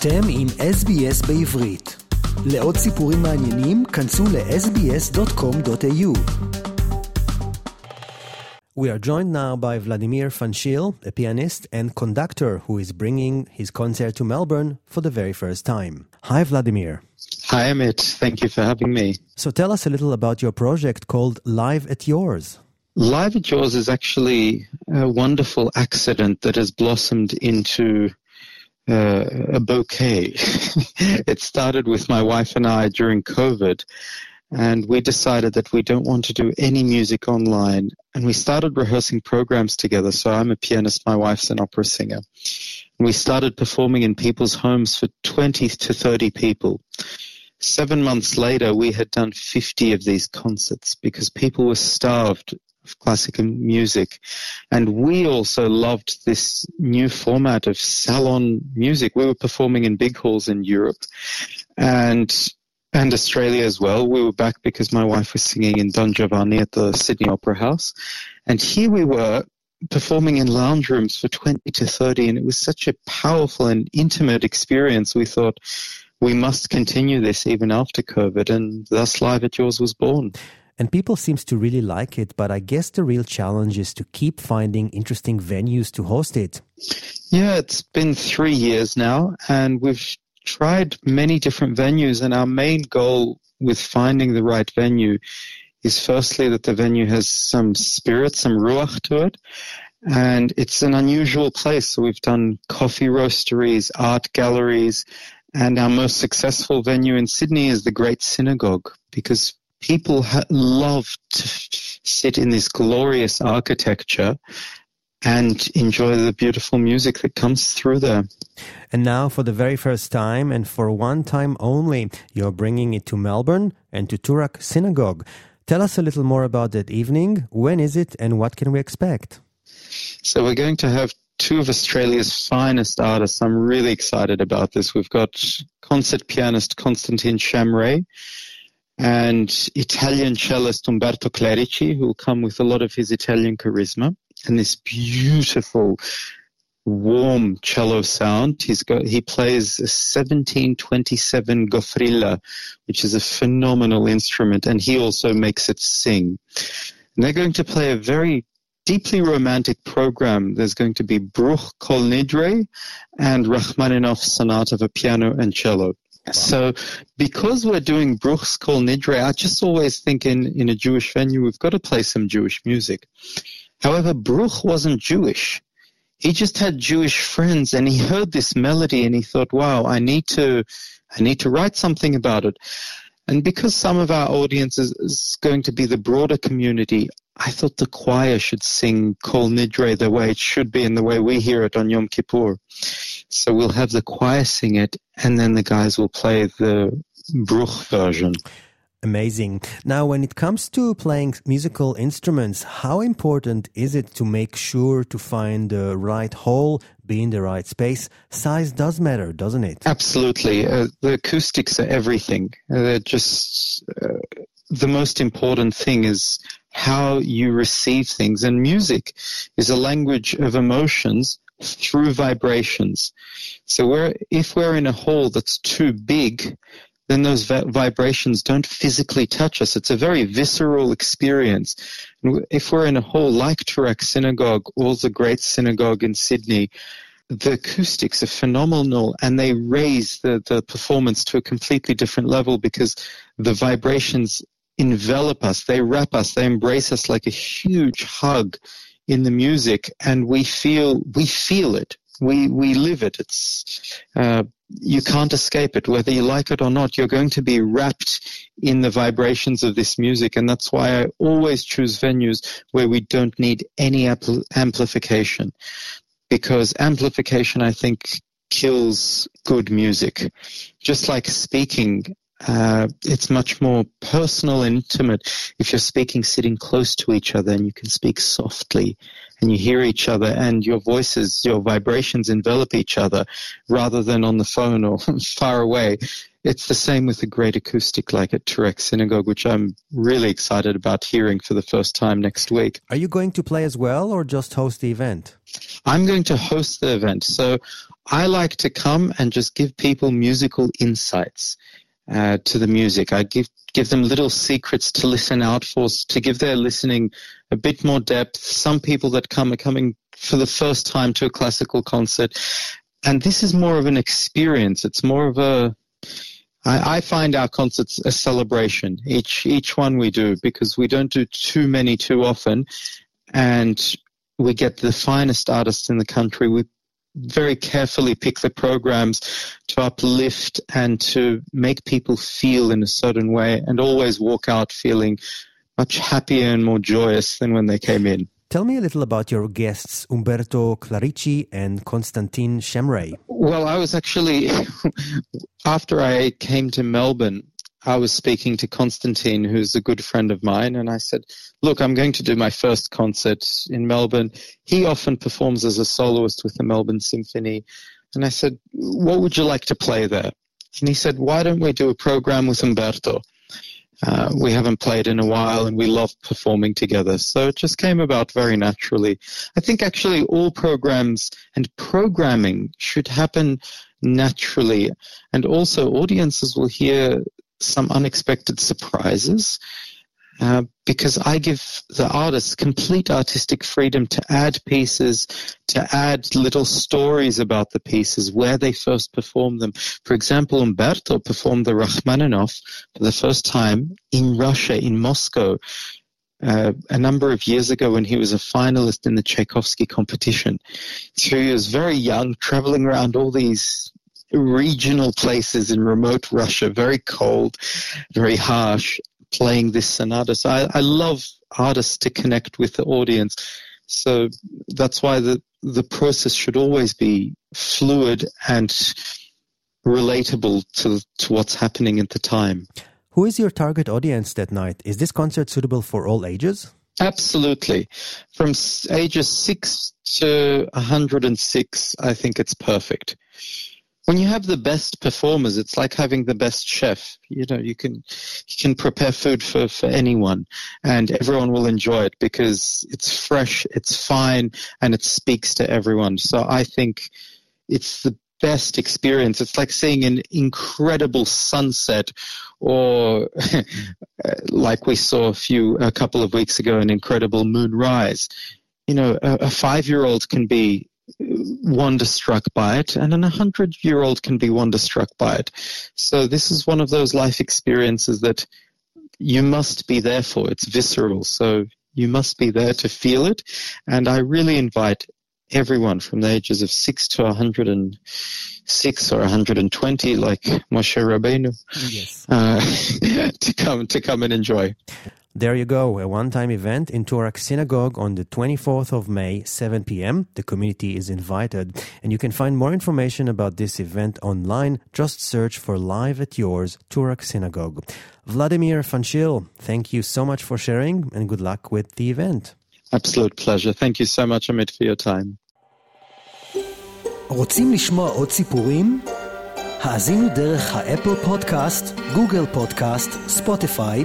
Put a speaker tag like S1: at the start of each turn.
S1: אתם עם SBS בעברית. לעוד סיפורים מעניינים, כנסו ל-sbs.com.au. We are joined now by Vladimir Fanshil, a pianist and conductor who is bringing his concert to Melbourne for the very first time. Hi, Vladimir.
S2: Hi, Amit. Thank you for having me.
S1: So tell us a little about your project called Live at Yours.
S2: Live at Yours is actually a wonderful accident that has blossomed into uh, a bouquet. it started with my wife and I during COVID, and we decided that we don't want to do any music online. And we started rehearsing programs together. So I'm a pianist, my wife's an opera singer. And we started performing in people's homes for 20 to 30 people. Seven months later, we had done 50 of these concerts because people were starved of classical music. And we also loved this new format of salon music. We were performing in big halls in Europe and and Australia as well. We were back because my wife was singing in Don Giovanni at the Sydney Opera House. And here we were performing in lounge rooms for 20 to 30 and it was such a powerful and intimate experience. We thought we must continue this even after COVID and thus Live at Yours was born.
S1: And people seems to really like it, but I guess the real challenge is to keep finding interesting venues to host it.
S2: Yeah, it's been three years now, and we've tried many different venues, and our main goal with finding the right venue is firstly that the venue has some spirit, some ruach to it, and it's an unusual place. So we've done coffee roasteries, art galleries, and our most successful venue in Sydney is the Great Synagogue because people ha- love to sit in this glorious architecture and enjoy the beautiful music that comes through there.
S1: And now, for the very first time and for one time only, you're bringing it to Melbourne and to Toorak Synagogue. Tell us a little more about that evening. When is it and what can we expect?
S2: So, we're going to have two of Australia's finest artists. I'm really excited about this. We've got concert pianist Constantine Shamray and Italian cellist Umberto Clerici, who will come with a lot of his Italian charisma and this beautiful, warm cello sound. He's got he plays a 1727 Goffriller, which is a phenomenal instrument, and he also makes it sing. And they're going to play a very deeply romantic program. There's going to be Bruch Kol Nidre and Rachmaninoff's Sonata for piano and cello. So, because we're doing Bruch's Kol Nidre, I just always think in, in a Jewish venue, we've got to play some Jewish music. However, Bruch wasn't Jewish. He just had Jewish friends and he heard this melody and he thought, wow, I need to, I need to write something about it. And because some of our audience is, is going to be the broader community, I thought the choir should sing Kol Nidre the way it should be and the way we hear it on Yom Kippur. So we'll have the choir sing it, and then the guys will play the Bruch version.
S1: Amazing. Now, when it comes to playing musical instruments, how important is it to make sure to find the right hole, be in the right space? Size does matter, doesn't it?
S2: Absolutely. Uh, the acoustics are everything. Uh, they're just uh, the most important thing is how you receive things. And music is a language of emotions through vibrations. So we're, if we're in a hall that's too big, then those va- vibrations don't physically touch us. It's a very visceral experience. If we're in a hall like Toorak Synagogue or the Great Synagogue in Sydney, the acoustics are phenomenal and they raise the, the performance to a completely different level because the vibrations envelop us, they wrap us, they embrace us like a huge hug in the music and we feel we feel it. We we live it. It's uh, you can't escape it. Whether you like it or not you're going to be wrapped in the vibrations of this music and that's why I always choose venues where we don't need any ampl- amplification because amplification I think kills good music. Just like speaking uh, it's much more personal and intimate if you're speaking sitting close to each other and you can speak softly and you hear each other and your voices, your vibrations envelop each other rather than on the phone or far away. It's the same with the great acoustic like at Toorak Synagogue, which I'm really excited about hearing for the first time next week.
S1: Are you going to play as well or just host the event?
S2: I'm going to host the event. So I like to come and just give people musical insights uh, to the music. I give give them little secrets to listen out for, to give their listening a bit more depth. Some people that come are coming for the first time to a classical concert, and this is more of an experience. It's more of a I, find our concerts a celebration. Each each one we do because we don't do too many too often, and we get the finest artists in the country. We very carefully pick the programs to uplift and to make people feel in a certain way and always walk out feeling much happier and more joyous than when they came in.
S1: Tell me a little about your guests, Umberto Clerici and Konstantin Shamray.
S2: Well, I was actually, after I came to Melbourne, I was speaking to Constantine, who's a good friend of mine, and I said, look, I'm going to do my first concert in Melbourne. He often performs as a soloist with the Melbourne Symphony. And I said, what would you like to play there? And he said, why don't we do a program with Umberto? Uh, we haven't played in a while and we love performing together. So it just came about very naturally. I think actually all programs and programming should happen naturally. And also audiences will hear some unexpected surprises uh, because I give the artists complete artistic freedom to add pieces, to add little stories about the pieces, where they first performed them. For example, Umberto performed the Rachmaninoff for the first time in Russia, in Moscow, uh, a number of years ago when he was a finalist in the Tchaikovsky competition. So he was very young, traveling around all these regional places in remote Russia, very cold, very harsh, playing this sonata. So I, I love artists to connect with the audience. So that's why the the process should always be fluid and relatable to to what's happening at the time.
S1: Who is your target audience that night? Is this concert suitable for all ages?
S2: Absolutely. From ages 6 to 106, I think it's perfect when you have the best performers, it's like having the best chef. You know, you can you can prepare food for, for anyone, and everyone will enjoy it because it's fresh, it's fine, and it speaks to everyone. So I think it's the best experience. It's like seeing an incredible sunset, or like we saw a few a couple of weeks ago, an incredible moonrise. You know, a, a five year old can be wonderstruck by it, and an 100 year old can be wonderstruck by it. So, this is one of those life experiences that you must be there for. It's visceral. So, you must be there to feel it. And I really invite everyone from the ages of 6 to 106 or 120, like Moshe Rabbeinu, yes. uh, to come to come and enjoy.
S1: There you go, a one time event in Toorak Synagogue on the 24th of May, 7 p.m. The community is invited, and you can find more information about this event online. Just search for Live at Yours Toorak Synagogue. Vladimir Fanshil, thank you so much for sharing, and good luck with the event.
S2: Absolute pleasure. Thank you so much, Amit, for your time. רוצים לשמוע עוד סיפורים? האזינו דרך האפל פודקאסט, גוגל פודקאסט, ספוטיפיי